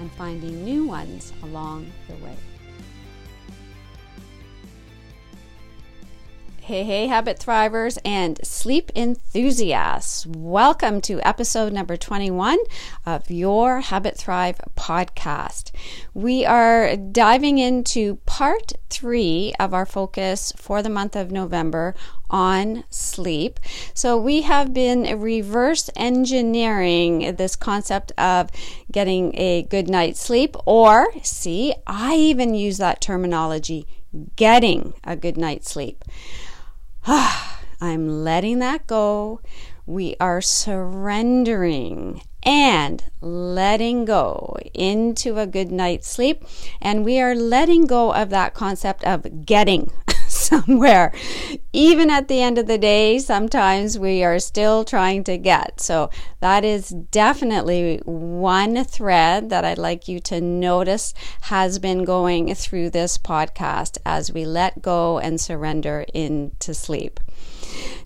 and finding new ones along the way. Hey, hey, habit thrivers and sleep enthusiasts. Welcome to episode number 21 of your Habit Thrive podcast. We are diving into part three of our focus for the month of November on sleep. So we have been reverse engineering this concept of getting a good night's sleep, or see, I even use that terminology getting a good night's sleep. I'm letting that go. We are surrendering and letting go into a good night's sleep. And we are letting go of that concept of getting somewhere. Even at the end of the day, sometimes we are still trying to get. So that is definitely one thread that I'd like you to notice has been going through this podcast as we let go and surrender into sleep.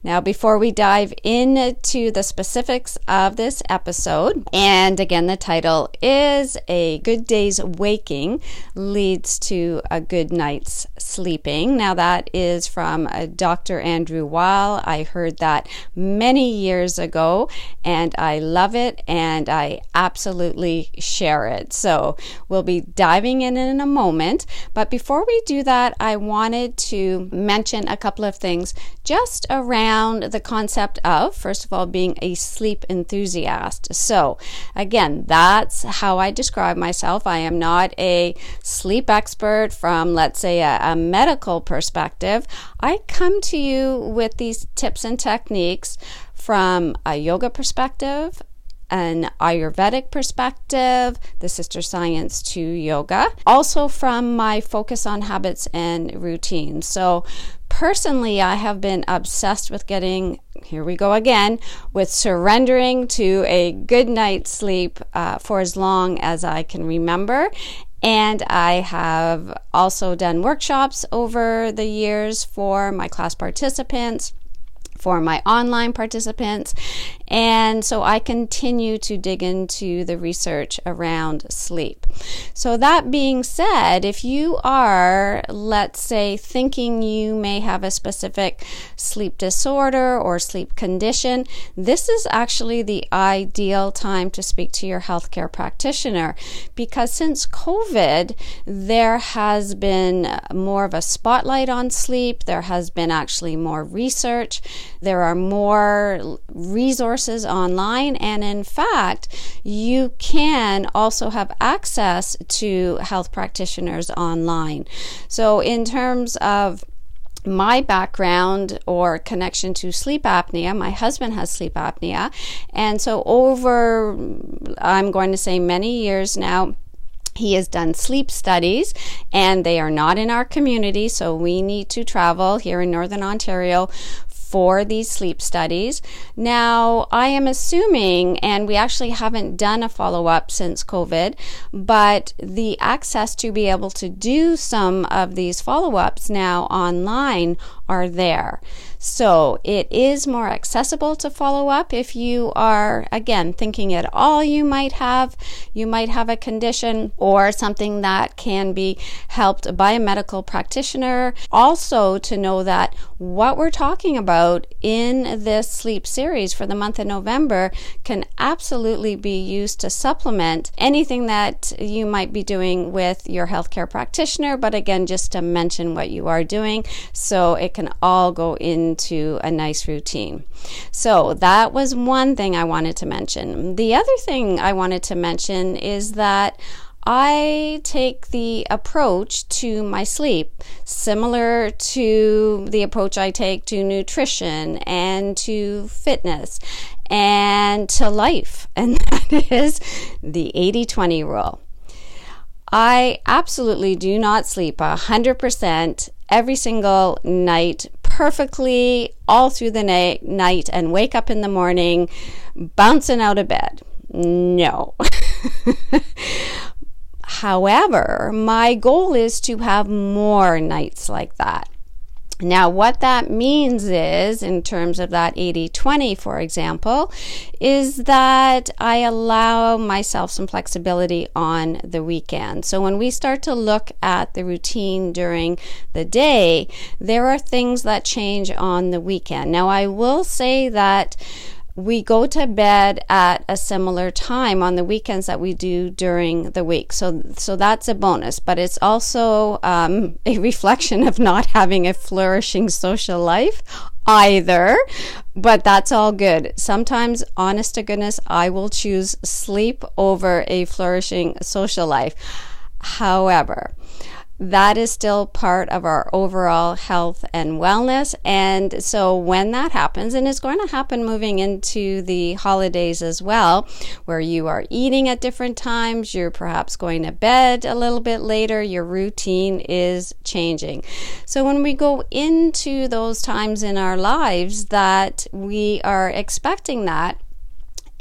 Now, before we dive into the specifics of this episode, and again, the title is A Good Day's Waking Leads to a Good Night's Sleeping. Now, that is from uh, Dr. Andrew Weil. I heard that many years ago, and I love it, and I absolutely share it. So, we'll be diving in in a moment. But before we do that, I wanted to mention a couple of things just around the concept of, first of all, being a sleep enthusiast. So, again, that's how I describe myself. I am not a sleep expert from, let's say, a, a medical perspective. I come to you with these tips and techniques from a yoga perspective, an Ayurvedic perspective, the sister science to yoga, also from my focus on habits and routines. So, personally, I have been obsessed with getting, here we go again, with surrendering to a good night's sleep uh, for as long as I can remember. And I have also done workshops over the years for my class participants for my online participants. And so I continue to dig into the research around sleep. So, that being said, if you are, let's say, thinking you may have a specific sleep disorder or sleep condition, this is actually the ideal time to speak to your healthcare practitioner because since COVID, there has been more of a spotlight on sleep, there has been actually more research, there are more resources online, and in fact, you can also have access to health practitioners online. So, in terms of my background or connection to sleep apnea. My husband has sleep apnea. And so, over, I'm going to say many years now, he has done sleep studies and they are not in our community, so we need to travel here in Northern Ontario for these sleep studies. Now, I am assuming, and we actually haven't done a follow up since COVID, but the access to be able to do some of these follow ups now online are there. So it is more accessible to follow up if you are, again, thinking at all you might have. You might have a condition or something that can be helped by a medical practitioner. Also, to know that what we're talking about in this sleep series for the month of November can absolutely be used to supplement anything that you might be doing with your healthcare practitioner. But again, just to mention what you are doing so it can all go into a nice routine. So that was one thing I wanted to mention. The other thing I wanted to mention is that I take the approach to my sleep similar to the approach I take to nutrition and to fitness and to life, and that is the 80 20 rule. I absolutely do not sleep 100% every single night perfectly all through the na- night and wake up in the morning bouncing out of bed. No. However, my goal is to have more nights like that. Now, what that means is, in terms of that 80 20, for example, is that I allow myself some flexibility on the weekend. So, when we start to look at the routine during the day, there are things that change on the weekend. Now, I will say that we go to bed at a similar time on the weekends that we do during the week. So, so that's a bonus, but it's also um, a reflection of not having a flourishing social life either. But that's all good. Sometimes, honest to goodness, I will choose sleep over a flourishing social life. However, that is still part of our overall health and wellness. And so when that happens, and it's going to happen moving into the holidays as well, where you are eating at different times, you're perhaps going to bed a little bit later, your routine is changing. So when we go into those times in our lives that we are expecting that,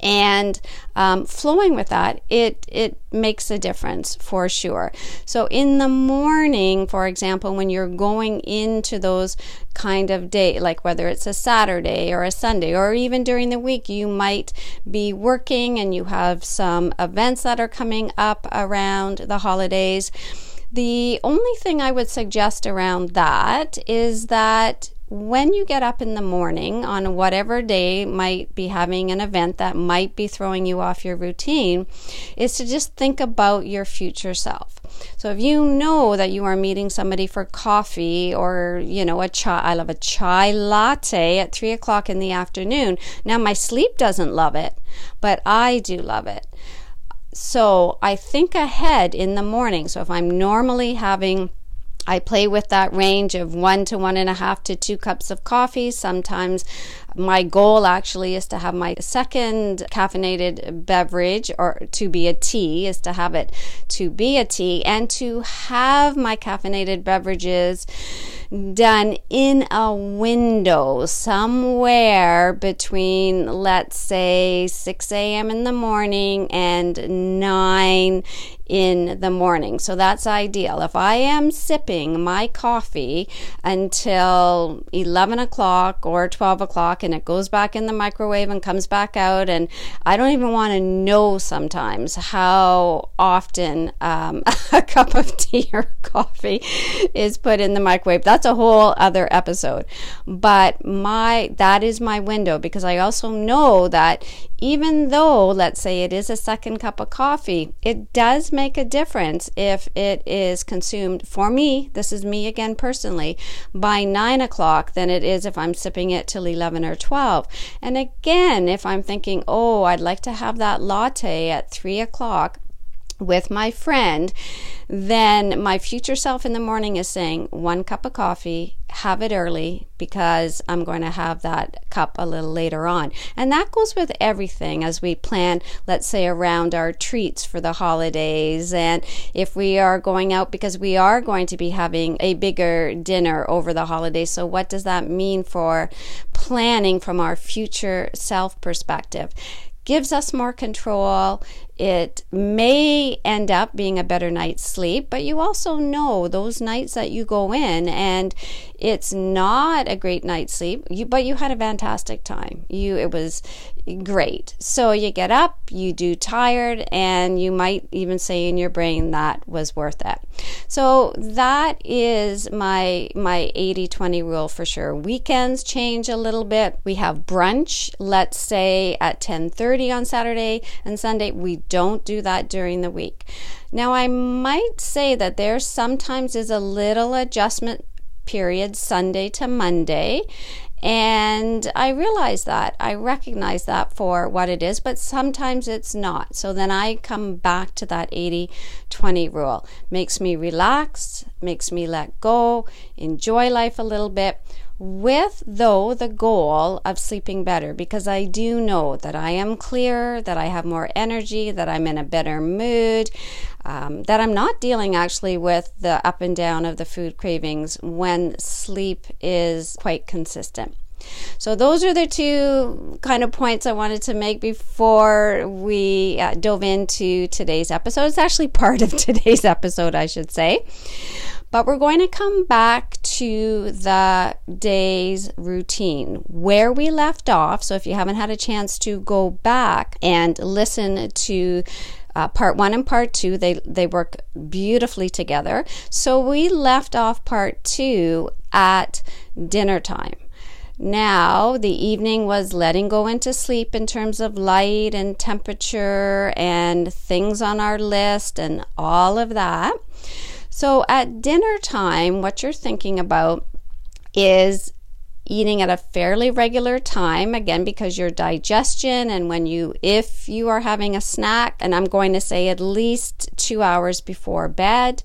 and um, flowing with that, it it makes a difference for sure. So in the morning, for example, when you're going into those kind of day, like whether it's a Saturday or a Sunday, or even during the week, you might be working and you have some events that are coming up around the holidays. The only thing I would suggest around that is that when you get up in the morning on whatever day might be having an event that might be throwing you off your routine is to just think about your future self. So if you know that you are meeting somebody for coffee or, you know, a chai, I love a chai latte at three o'clock in the afternoon. Now my sleep doesn't love it, but I do love it. So I think ahead in the morning. So if I'm normally having I play with that range of one to one and a half to two cups of coffee. Sometimes my goal actually is to have my second caffeinated beverage or to be a tea, is to have it to be a tea and to have my caffeinated beverages done in a window somewhere between, let's say, 6 a.m. in the morning and 9 in the morning. So that's ideal. If I am sipping my coffee until 11 o'clock or 12 o'clock and it goes back in the microwave and comes back out, and I don't even want to know sometimes how often um, a cup of tea or coffee is put in the microwave. That's a whole other episode. But my that is my window because I also know that even though, let's say, it is a second cup of coffee, it does make a difference if it is consumed, for me, this is me again personally, by 9 o'clock than it is if I'm sipping it till 11 or 12. And again, if I'm thinking, oh, I'd like to have that latte at 3 o'clock, with my friend, then my future self in the morning is saying one cup of coffee, have it early because I'm going to have that cup a little later on. And that goes with everything as we plan, let's say, around our treats for the holidays. And if we are going out, because we are going to be having a bigger dinner over the holidays. So, what does that mean for planning from our future self perspective? Gives us more control. It may end up being a better night's sleep, but you also know those nights that you go in and it's not a great night's sleep, you, but you had a fantastic time. You it was great. So you get up, you do tired, and you might even say in your brain that was worth it. So that is my my 80-20 rule for sure. Weekends change a little bit. We have brunch, let's say at 10:30 on Saturday and Sunday. We don't do that during the week. Now I might say that there sometimes is a little adjustment period Sunday to Monday and I realize that. I recognize that for what it is, but sometimes it's not. So then I come back to that 80 20 rule. Makes me relax, makes me let go, enjoy life a little bit with though the goal of sleeping better because I do know that I am clearer, that I have more energy, that I'm in a better mood, um, that I'm not dealing actually with the up and down of the food cravings when sleep is quite consistent. So, those are the two kind of points I wanted to make before we uh, dove into today's episode. It's actually part of today's episode, I should say. But we're going to come back to the day's routine where we left off. So if you haven't had a chance to go back and listen to uh, part one and part two, they, they work beautifully together. So we left off part two at dinner time. Now, the evening was letting go into sleep in terms of light and temperature and things on our list and all of that. So at dinner time, what you're thinking about is eating at a fairly regular time again because your digestion and when you if you are having a snack and I'm going to say at least 2 hours before bed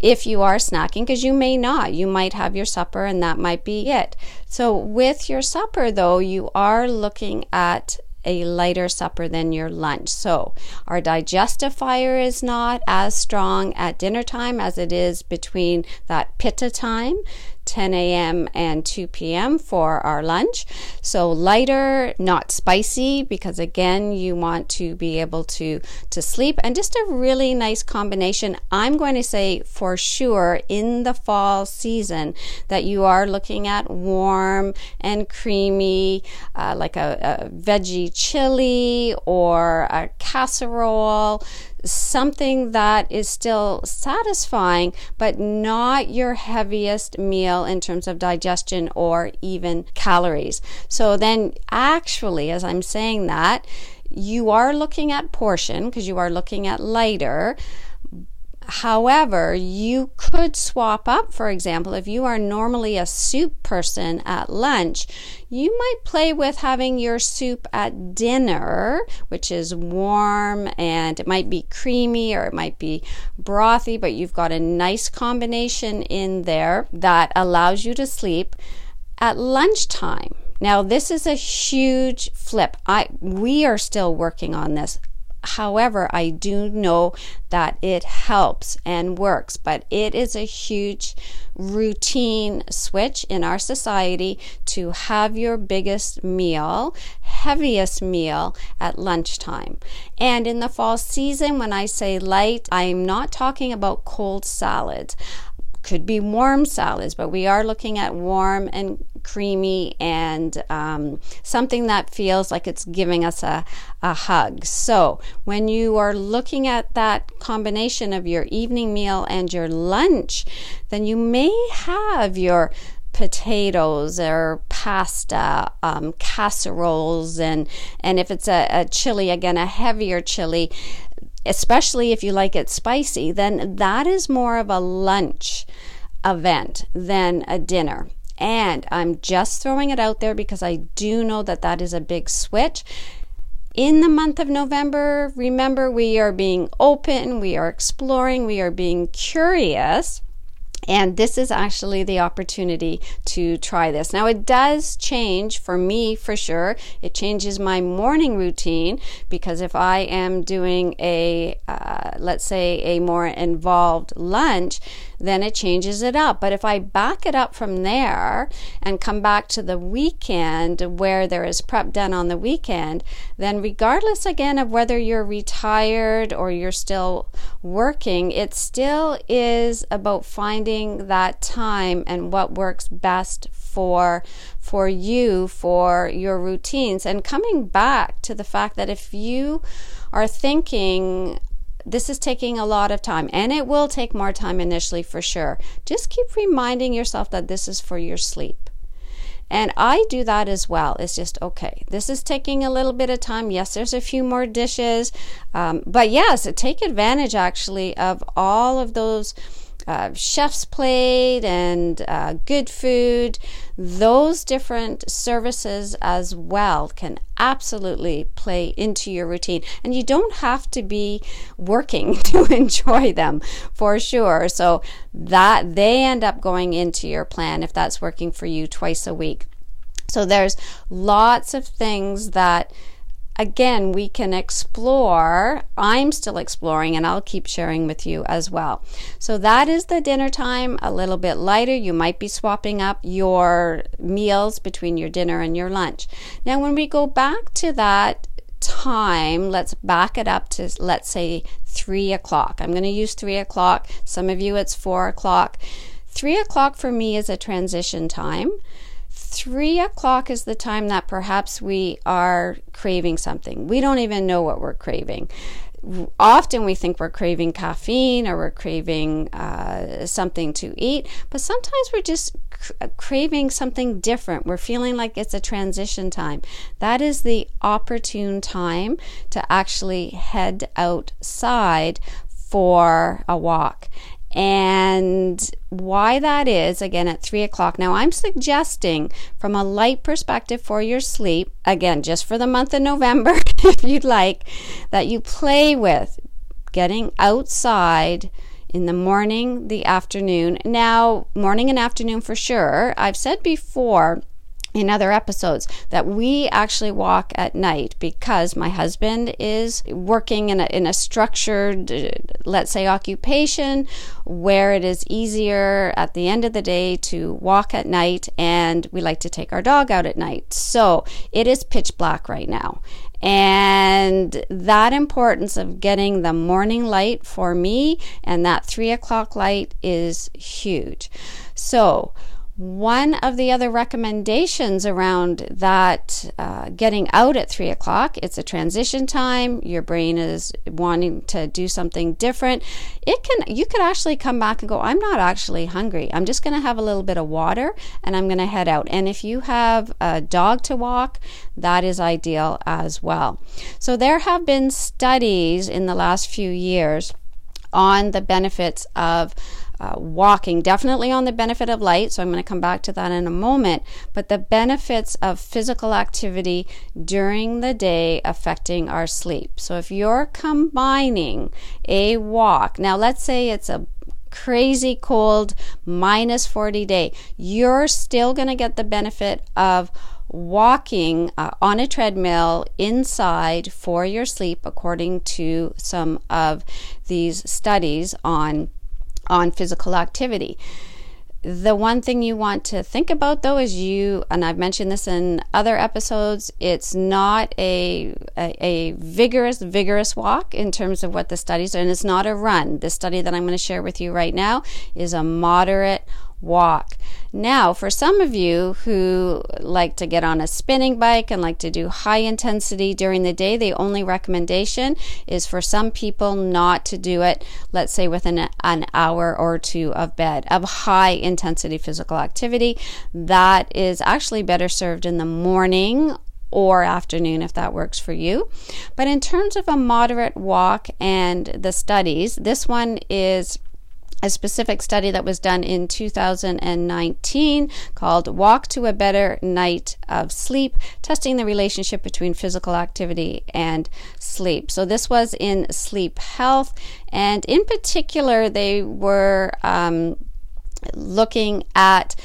if you are snacking because you may not. You might have your supper and that might be it. So with your supper though you are looking at a lighter supper than your lunch. So, our digestive fire is not as strong at dinner time as it is between that pitta time. 10 a.m. and 2 p.m. for our lunch. So lighter, not spicy, because again, you want to be able to, to sleep and just a really nice combination. I'm going to say for sure in the fall season that you are looking at warm and creamy, uh, like a, a veggie chili or a casserole something that is still satisfying, but not your heaviest meal in terms of digestion or even calories. So then, actually, as I'm saying that, you are looking at portion because you are looking at lighter However, you could swap up, for example, if you are normally a soup person at lunch, you might play with having your soup at dinner, which is warm and it might be creamy or it might be brothy, but you've got a nice combination in there that allows you to sleep at lunchtime. Now, this is a huge flip. I we are still working on this. However, I do know that it helps and works, but it is a huge routine switch in our society to have your biggest meal, heaviest meal at lunchtime. And in the fall season, when I say light, I'm not talking about cold salads could be warm salads, but we are looking at warm and creamy and um, something that feels like it's giving us a, a hug. So, when you are looking at that combination of your evening meal and your lunch, then you may have your potatoes or pasta, um, casseroles, and and if it's a, a chili, again a heavier chili, especially if you like it spicy, then that is more of a lunch event than a dinner. And I'm just throwing it out there because I do know that that is a big switch. In the month of November, remember, we are being open, we are exploring, we are being curious. And this is actually the opportunity to try this. Now, it does change for me for sure. It changes my morning routine because if I am doing a, uh, let's say, a more involved lunch, then it changes it up. But if I back it up from there and come back to the weekend where there is prep done on the weekend, then regardless again of whether you're retired or you're still working, it still is about finding that time and what works best for for you for your routines and coming back to the fact that if you are thinking this is taking a lot of time and it will take more time initially for sure. Just keep reminding yourself that this is for your sleep. And I do that as well. It's just, okay, this is taking a little bit of time. Yes, there's a few more dishes. Um, but yes, take advantage actually of all of those uh, Chefs Plate and uh, Goodfood, those different services as well can absolutely play into your routine. And you don't have to be working to enjoy them for sure. So that they end up going into your plan if that's working for you twice a week. So there's lots of things that again, we can explore. I'm still exploring and I'll keep sharing with you as well. So that is the dinner time, a little bit lighter. You might be swapping up your meals between your dinner and your lunch. Now, when we go back to that time, let's back it up to, let's say, three o'clock. I'm going to use three o'clock. Some of you, it's four o'clock. Three o'clock for me is a transition time three o'clock is the time that perhaps we are craving something. We don't even know what we're craving. Often we think we're craving caffeine or we're craving uh, something to eat, but sometimes we're just craving something different. We're feeling like it's a transition time. That is the opportune time to actually head outside for a walk. And why that is, again, at three o'clock. Now, I'm suggesting from a light perspective for your sleep, again, just for the month of November, if you'd like, that you play with getting outside in the morning, the afternoon. Now, morning and afternoon for sure. I've said before in other episodes that we actually walk at night because my husband is working in a, in a structured uh, let's say occupation where it is easier at the end of the day to walk at night and we like to take our dog out at night. So it is pitch black right now. And that importance of getting the morning light for me and that three o'clock light is huge. So one of the other recommendations around that uh, getting out at three o'clock, it's a transition time. Your brain is wanting to do something different. It can you could actually come back and go, I'm not actually hungry. I'm just going to have a little bit of water and I'm going to head out. And if you have a dog to walk, that is ideal as well. So there have been studies in the last few years on the benefits of uh, walking, definitely on the benefit of light. So I'm going to come back to that in a moment. But the benefits of physical activity during the day affecting our sleep. So if you're combining a walk, now let's say it's a crazy cold minus 40 day, you're still going to get the benefit of walking uh, on a treadmill inside for your sleep, according to some of these studies on on physical activity. The one thing you want to think about though is you, and I've mentioned this in other episodes, it's not a, a, a vigorous, vigorous walk in terms of what the studies are, and it's not a run. The study that I'm going to share with you right now is a moderate walk. Now, for some of you who like to get on a spinning bike and like to do high intensity during the day, the only recommendation is for some people not to do it, let's say within an hour or two of bed of high intensity physical activity. That is actually better served in the morning or afternoon if that works for you. But in terms of a moderate walk and the studies, this one is a specific study that was done in 2019 called Walk to a Better Night of Sleep, testing the relationship between physical activity and sleep. So, this was in sleep health, and in particular, they were um, looking at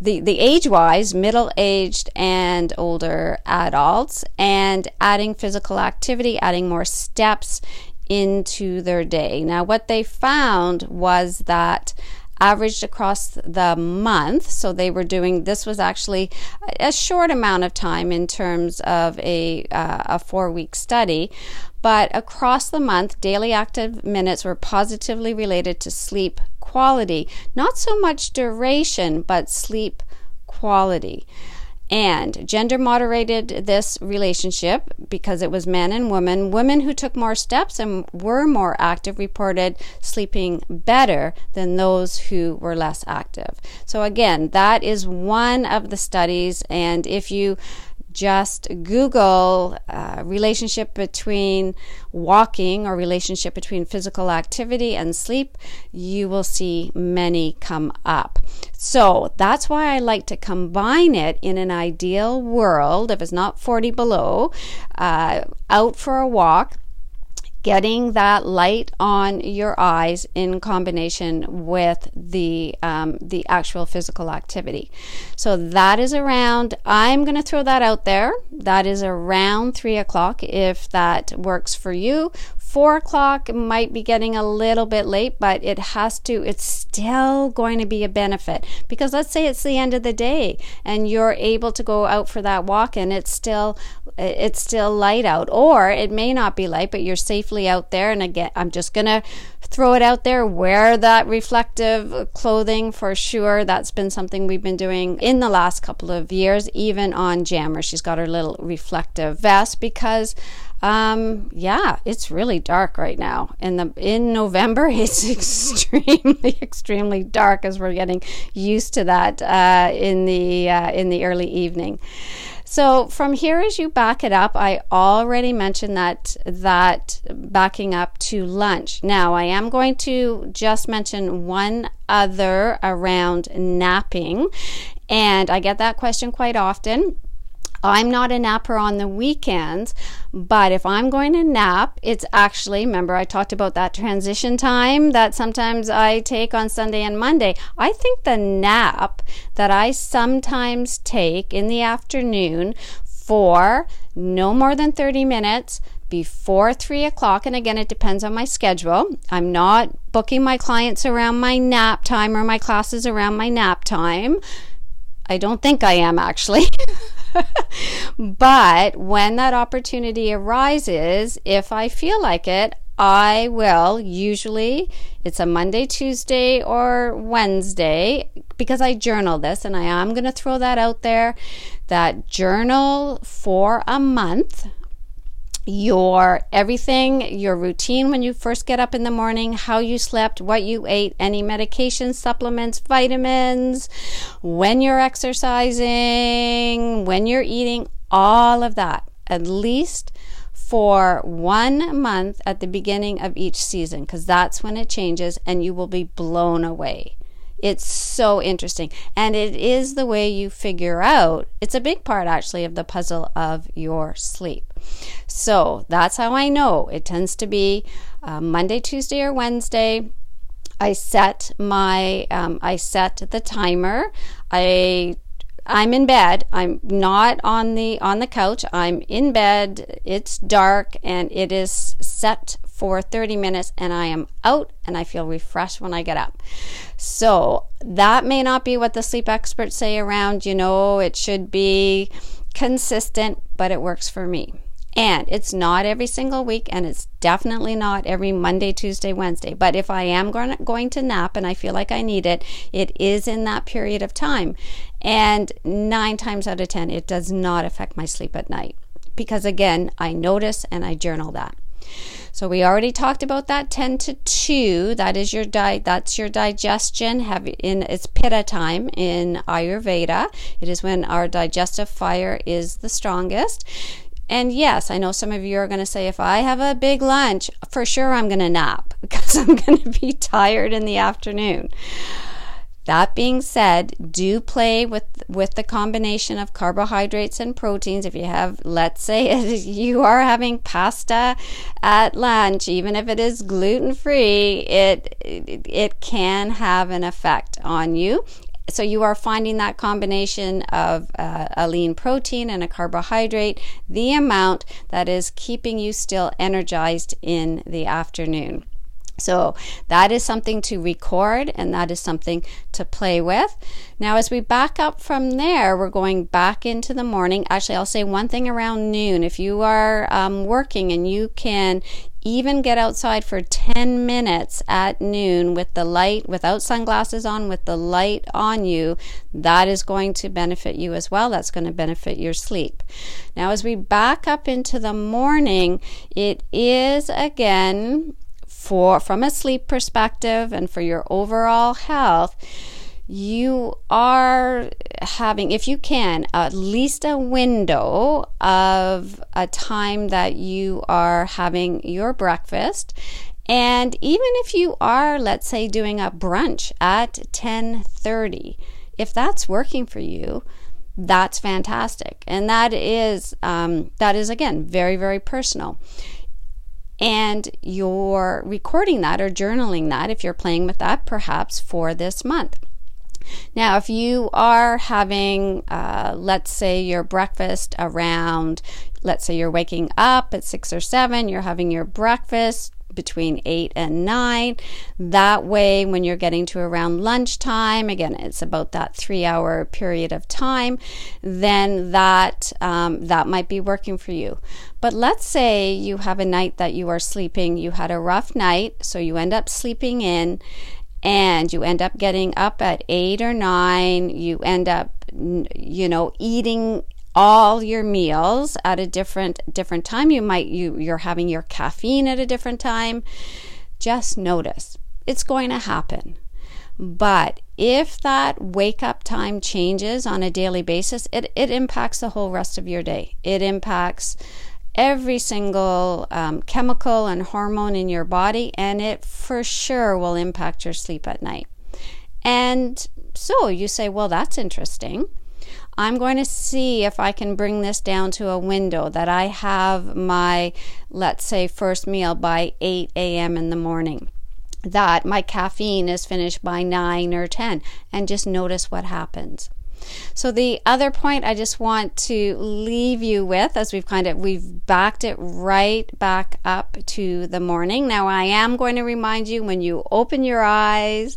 the, the age wise, middle aged and older adults, and adding physical activity, adding more steps into their day. Now, what they found was that averaged across the month. So they were doing this was actually a short amount of time in terms of a uh, a four week study, but across the month, daily active minutes were positively related to sleep quality, not so much duration, but sleep quality. And gender moderated this relationship because it was men and women. Women who took more steps and were more active reported sleeping better than those who were less active. So, again, that is one of the studies. And if you just Google uh, relationship between walking or relationship between physical activity and sleep. You will see many come up. So that's why I like to combine it in an ideal world, if it's not 40 below, uh, out for a walk getting that light on your eyes in combination with the um, the actual physical activity. So that is around. I'm going to throw that out there. That is around three o'clock if that works for you. Four o'clock might be getting a little bit late, but it has to, it's still going to be a benefit because let's say it's the end of the day and you're able to go out for that walk and it's still, it's still light out, or it may not be light, but you're safely out there. And again, I'm just going to throw it out there. Wear that reflective clothing for sure. That's been something we've been doing in the last couple of years, even on Jammer. She's got her little reflective vest because um, yeah, it's really dark right now. In the in November, it's extremely, extremely dark as we're getting used to that uh, in the uh, in the early evening. So from here, as you back it up, I already mentioned that that backing up to lunch. Now I am going to just mention one other around napping, and I get that question quite often. I'm not a napper on the weekends, but if I'm going to nap, it's actually, remember, I talked about that transition time that sometimes I take on Sunday and Monday. I think the nap that I sometimes take in the afternoon for no more than 30 minutes before three o'clock. And again, it depends on my schedule. I'm not booking my clients around my nap time or my classes around my nap time. I don't think I am actually. but when that opportunity arises, if I feel like it, I will usually, it's a Monday, Tuesday, or Wednesday because I journal this and I am going to throw that out there. That journal for a month your everything, your routine when you first get up in the morning, how you slept, what you ate, any medications, supplements, vitamins, when you're exercising, when you're eating, all of that, at least for one month at the beginning of each season, because that's when it changes and you will be blown away. It's so interesting. And it is the way you figure out, it's a big part actually of the puzzle of your sleep. So that's how I know. It tends to be uh, Monday, Tuesday, or Wednesday. I set my um, I set the timer. I I'm in bed. I'm not on the on the couch. I'm in bed. It's dark and it is set for 30 minutes and I am out and I feel refreshed when I get up. So, that may not be what the sleep experts say around, you know, it should be consistent, but it works for me. And it's not every single week, and it's definitely not every Monday, Tuesday, Wednesday. But if I am going to nap and I feel like I need it, it is in that period of time. And nine times out of 10, it does not affect my sleep at night. Because again, I notice and I journal that. So we already talked about that 10 to 2. That is your di- that's your digestion have in its pitta time in Ayurveda. It is when our digestive fire is the strongest. And yes, I know some of you are going to say, if I have a big lunch, for sure I'm going to nap because I'm going to be tired in the afternoon. That being said, do play with with the combination of carbohydrates and proteins. If you have, let's say, you are having pasta at lunch, even if it is gluten free, it, it it can have an effect on you so you are finding that combination of uh, a lean protein and a carbohydrate, the amount that is keeping you still energized in the afternoon. So that is something to record and that is something to play with. Now, as we back up from there, we're going back into the morning. Actually, I'll say one thing around noon. If you are um, working and you can even get outside for 10 minutes at noon with the light, without sunglasses on, with the light on you, that is going to benefit you as well. That's going to benefit your sleep. Now, as we back up into the morning, it is again for from a sleep perspective and for your overall health you are having, if you can, at least a window of a time that you are having your breakfast. And even if you are, let's say, doing a brunch at 10:30, if that's working for you, that's fantastic. And that is um, that is again very very personal and you're recording that or journaling that if you're playing with that perhaps for this month. Now, if you are having, uh, let's say, your breakfast around, let's say you're waking up at six or seven, you're having your breakfast between 8 and 9. That way, when you're getting to around lunchtime, again, it's about that three hour period of time, then that, um, that might be working for you. But let's say you have a night that you are sleeping, you had a rough night, so you end up sleeping in and you end up getting up at eight or nine. You end up, you know, eating all your meals at a different different time. You might you you're having your caffeine at a different time. Just notice it's going to happen. But if that wake up time changes on a daily basis, it, it impacts the whole rest of your day. It impacts every single um, chemical and hormone in your body, and it for sure will impact your sleep at night. And so you say, well, that's interesting. I'm going to see if I can bring this down to a window that I have my, let's say, first meal by 8 a.m. in the morning. That my caffeine is finished by 9 or 10, and just notice what happens. So the other point I just want to leave you with as we've kind of we've backed it right back up to the morning. Now I am going to remind you when you open your eyes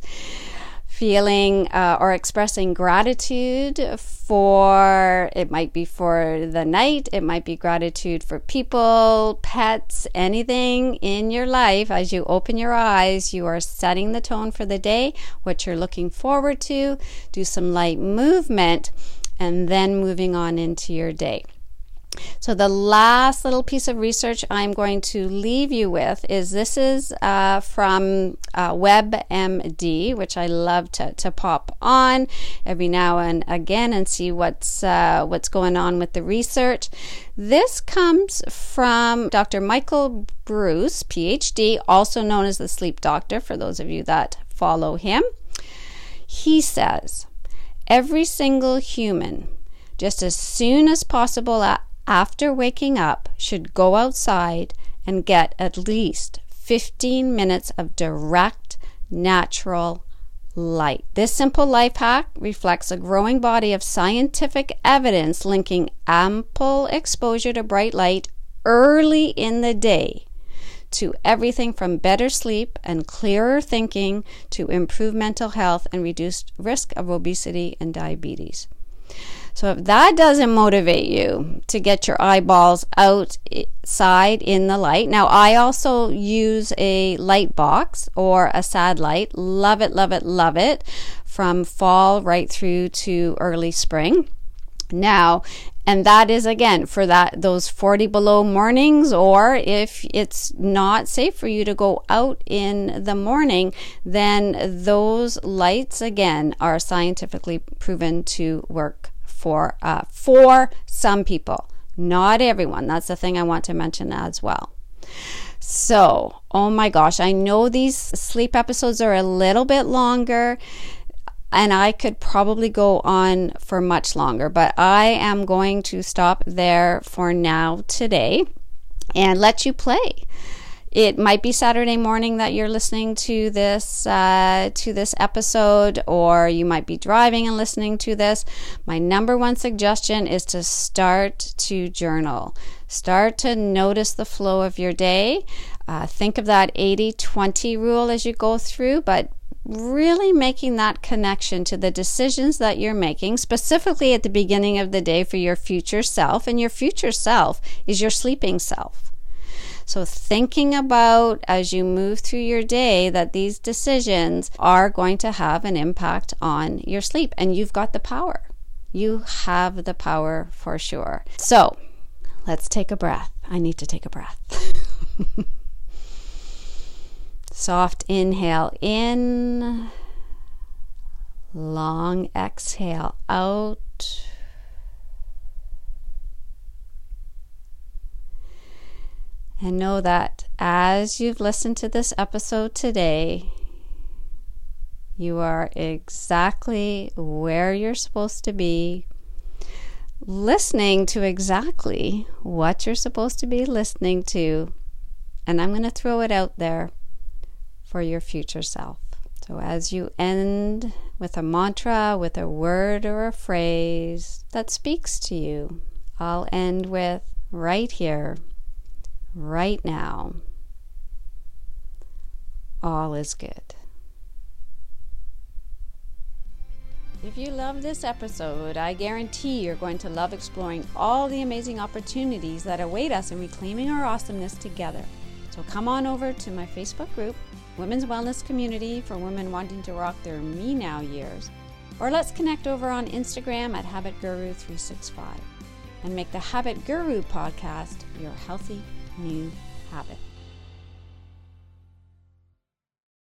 feeling uh, or expressing gratitude for it might be for the night it might be gratitude for people pets anything in your life as you open your eyes you are setting the tone for the day what you're looking forward to do some light movement and then moving on into your day so, the last little piece of research I'm going to leave you with is this is uh, from uh, WebMD, which I love to, to pop on every now and again and see what's, uh, what's going on with the research. This comes from Dr. Michael Breus, PhD, also known as the sleep doctor, for those of you that follow him. He says, every single human, just as soon as possible after waking up should go outside and get at least 15 minutes of direct, natural light. This simple life hack reflects a growing body of scientific evidence linking ample exposure to bright light early in the day to everything from better sleep and clearer thinking to improved mental health and reduced risk of obesity and diabetes. So if that doesn't motivate you to get your eyeballs outside in the light, now I also use a light box or a sad light. Love it, love it, love it from fall right through to early spring. Now, and that is again for that those 40 below mornings or if it's not safe for you to go out in the morning then those lights again are scientifically proven to work for uh, for some people, not everyone. That's the thing I want to mention as well. So, oh my gosh, I know these sleep episodes are a little bit longer and I could probably go on for much longer, but I am going to stop there for now today and let you play. It might be Saturday morning that you're listening to this uh, to this episode, or you might be driving and listening to this. My number one suggestion is to start to journal. Start to notice the flow of your day. Uh, think of that 80 20 rule as you go through, but really making that connection to the decisions that you're making, specifically at the beginning of the day for your future self. And your future self is your sleeping self. So, thinking about as you move through your day that these decisions are going to have an impact on your sleep, and you've got the power. You have the power for sure. So, let's take a breath. I need to take a breath. Soft inhale in, long exhale out. And know that as you've listened to this episode today, you are exactly where you're supposed to be, listening to exactly what you're supposed to be listening to. And I'm going to throw it out there for your future self. So, as you end with a mantra, with a word or a phrase that speaks to you, I'll end with right here, right now. All is good. If you love this episode, I guarantee you're going to love exploring all the amazing opportunities that await us in reclaiming our awesomeness together. So come on over to my Facebook group, Women's Wellness Community for Women Wanting to Rock Their Me Now years, or let's connect over on Instagram at Habit Guru 365 and make the Habit Guru podcast your healthy new habit.